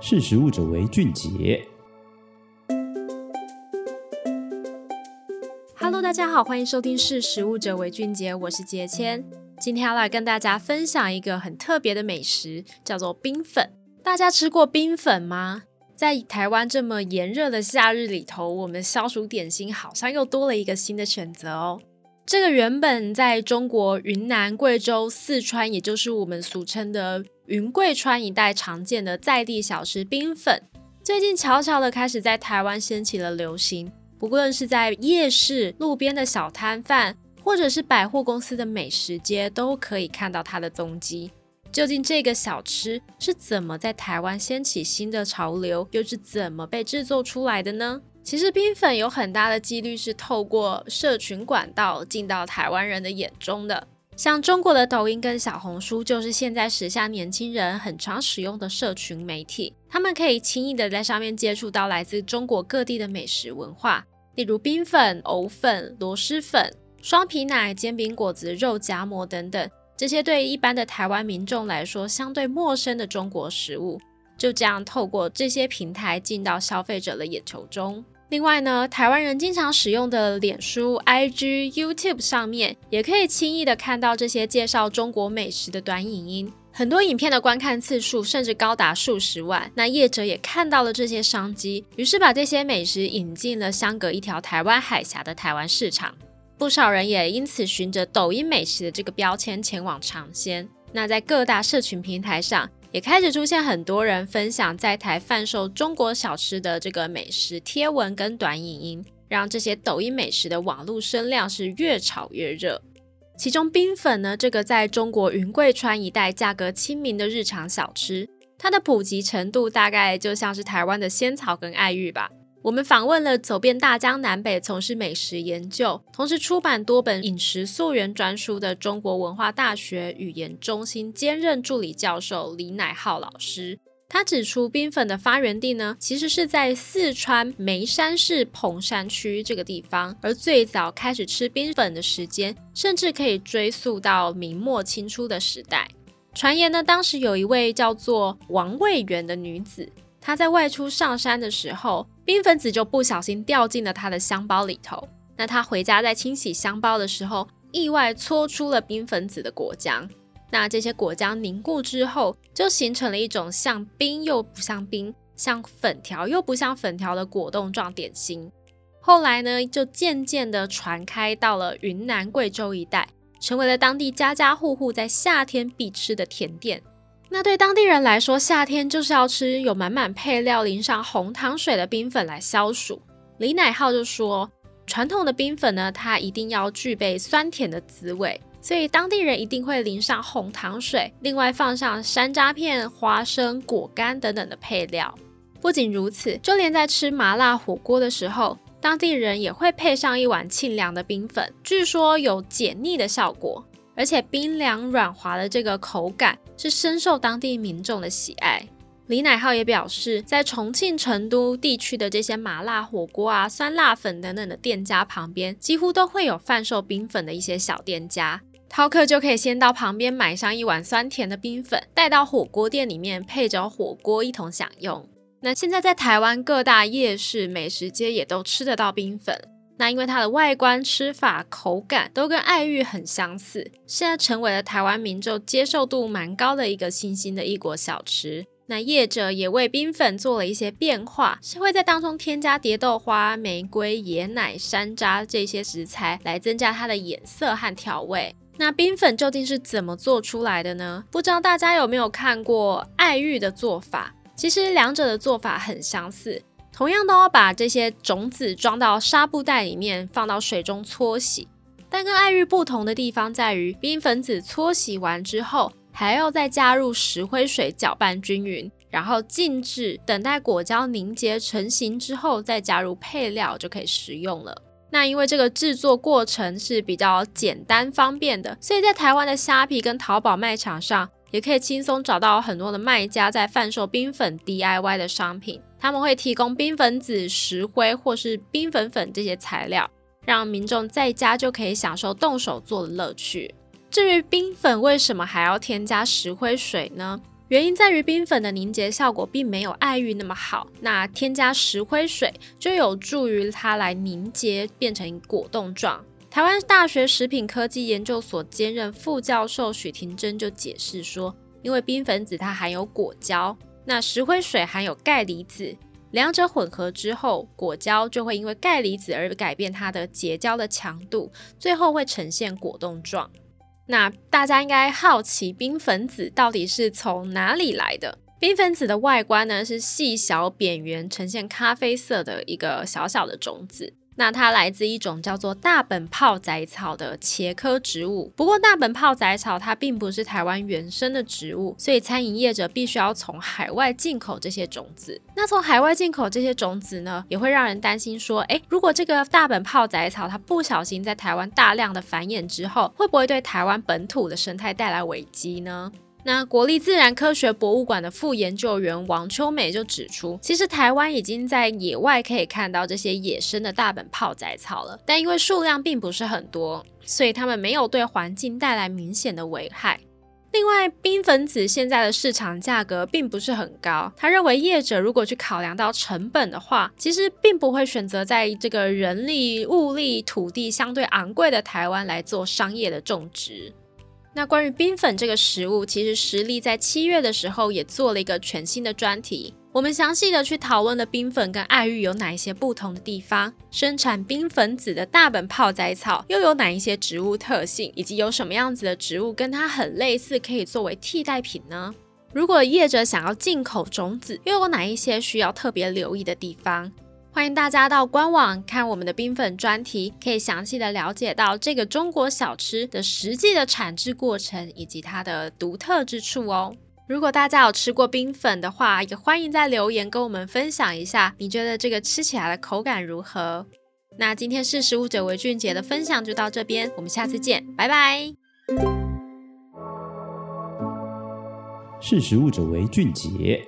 识食物者为俊杰。Hello，大家好，欢迎收听《识食物者为俊杰》，我是杰谦。今天要来跟大家分享一个很特别的美食，叫做冰粉。大家吃过冰粉吗？在台湾这么炎热的夏日里头，我们消暑点心好像又多了一个新的选择哦。这个原本在中国云南、贵州、四川，也就是我们俗称的云贵川一带常见的在地小吃冰粉，最近悄悄的开始在台湾掀起了流行。不论是在夜市、路边的小摊贩，或者是百货公司的美食街，都可以看到它的踪迹。究竟这个小吃是怎么在台湾掀起新的潮流，又是怎么被制作出来的呢？其实冰粉有很大的几率是透过社群管道进到台湾人的眼中的，像中国的抖音跟小红书，就是现在时下年轻人很常使用的社群媒体。他们可以轻易的在上面接触到来自中国各地的美食文化，例如冰粉、藕粉、螺蛳粉、双皮奶、煎饼果子、肉夹馍等等，这些对一般的台湾民众来说相对陌生的中国食物，就这样透过这些平台进到消费者的眼球中。另外呢，台湾人经常使用的脸书、IG、YouTube 上面，也可以轻易的看到这些介绍中国美食的短影音。很多影片的观看次数甚至高达数十万。那业者也看到了这些商机，于是把这些美食引进了相隔一条台湾海峡的台湾市场。不少人也因此循着抖音美食的这个标签前往尝鲜。那在各大社群平台上，也开始出现很多人分享在台贩售中国小吃的这个美食贴文跟短影音，让这些抖音美食的网络声量是越炒越热。其中冰粉呢，这个在中国云贵川一带价格亲民的日常小吃，它的普及程度大概就像是台湾的仙草跟爱玉吧。我们访问了走遍大江南北、从事美食研究，同时出版多本饮食溯源专书的中国文化大学语言中心兼任助理教授李乃浩老师。他指出，冰粉的发源地呢，其实是在四川眉山市彭山区这个地方，而最早开始吃冰粉的时间，甚至可以追溯到明末清初的时代。传言呢，当时有一位叫做王卫元的女子，他在外出上山的时候。冰粉子就不小心掉进了他的香包里头。那他回家在清洗香包的时候，意外搓出了冰粉子的果浆。那这些果浆凝固之后，就形成了一种像冰又不像冰，像粉条又不像粉条的果冻状点心。后来呢，就渐渐的传开到了云南、贵州一带，成为了当地家家户户在夏天必吃的甜点。那对当地人来说，夏天就是要吃有满满配料、淋上红糖水的冰粉来消暑。李乃浩就说，传统的冰粉呢，它一定要具备酸甜的滋味，所以当地人一定会淋上红糖水，另外放上山楂片、花生、果干等等的配料。不仅如此，就连在吃麻辣火锅的时候，当地人也会配上一碗沁凉的冰粉，据说有解腻的效果。而且冰凉软滑的这个口感是深受当地民众的喜爱。李乃浩也表示，在重庆、成都地区的这些麻辣火锅啊、酸辣粉等等的店家旁边，几乎都会有贩售冰粉的一些小店家。饕客就可以先到旁边买上一碗酸甜的冰粉，带到火锅店里面配着火锅一同享用。那现在在台湾各大夜市、美食街也都吃得到冰粉。那因为它的外观、吃法、口感都跟爱玉很相似，现在成为了台湾民众接受度蛮高的一个新兴的异国小吃。那业者也为冰粉做了一些变化，是会在当中添加蝶豆花、玫瑰、椰奶、山楂这些食材来增加它的颜色和调味。那冰粉究竟是怎么做出来的呢？不知道大家有没有看过爱玉的做法？其实两者的做法很相似。同样都要把这些种子装到纱布袋里面，放到水中搓洗。但跟爱玉不同的地方在于，冰粉子搓洗完之后，还要再加入石灰水搅拌均匀，然后静置，等待果胶凝结成型之后，再加入配料就可以食用了。那因为这个制作过程是比较简单方便的，所以在台湾的虾皮跟淘宝卖场上，也可以轻松找到很多的卖家在贩售冰粉 DIY 的商品。他们会提供冰粉子、石灰或是冰粉粉这些材料，让民众在家就可以享受动手做的乐趣。至于冰粉为什么还要添加石灰水呢？原因在于冰粉的凝结效果并没有爱玉那么好，那添加石灰水就有助于它来凝结变成果冻状。台湾大学食品科技研究所兼任副教授许廷珍就解释说，因为冰粉子它含有果胶，那石灰水含有钙离子，两者混合之后，果胶就会因为钙离子而改变它的结胶的强度，最后会呈现果冻状。那大家应该好奇冰粉子到底是从哪里来的？冰粉子的外观呢，是细小扁圆，呈现咖啡色的一个小小的种子。那它来自一种叫做大本泡仔草的茄科植物。不过大本泡仔草它并不是台湾原生的植物，所以餐饮业者必须要从海外进口这些种子。那从海外进口这些种子呢，也会让人担心说，诶，如果这个大本泡仔草它不小心在台湾大量的繁衍之后，会不会对台湾本土的生态带来危机呢？那国立自然科学博物馆的副研究员王秋美就指出，其实台湾已经在野外可以看到这些野生的大本泡仔草了，但因为数量并不是很多，所以它们没有对环境带来明显的危害。另外，冰粉子现在的市场价格并不是很高，他认为业者如果去考量到成本的话，其实并不会选择在这个人力、物力、土地相对昂贵的台湾来做商业的种植。那关于冰粉这个食物，其实实力在七月的时候也做了一个全新的专题，我们详细的去讨论了冰粉跟爱玉有哪一些不同的地方，生产冰粉籽的大本泡仔草又有哪一些植物特性，以及有什么样子的植物跟它很类似，可以作为替代品呢？如果业者想要进口种子，又有哪一些需要特别留意的地方？欢迎大家到官网看我们的冰粉专题，可以详细的了解到这个中国小吃的实际的产制过程以及它的独特之处哦。如果大家有吃过冰粉的话，也欢迎在留言跟我们分享一下，你觉得这个吃起来的口感如何？那今天识食物者为俊杰的分享就到这边，我们下次见，拜拜。识食物者为俊杰。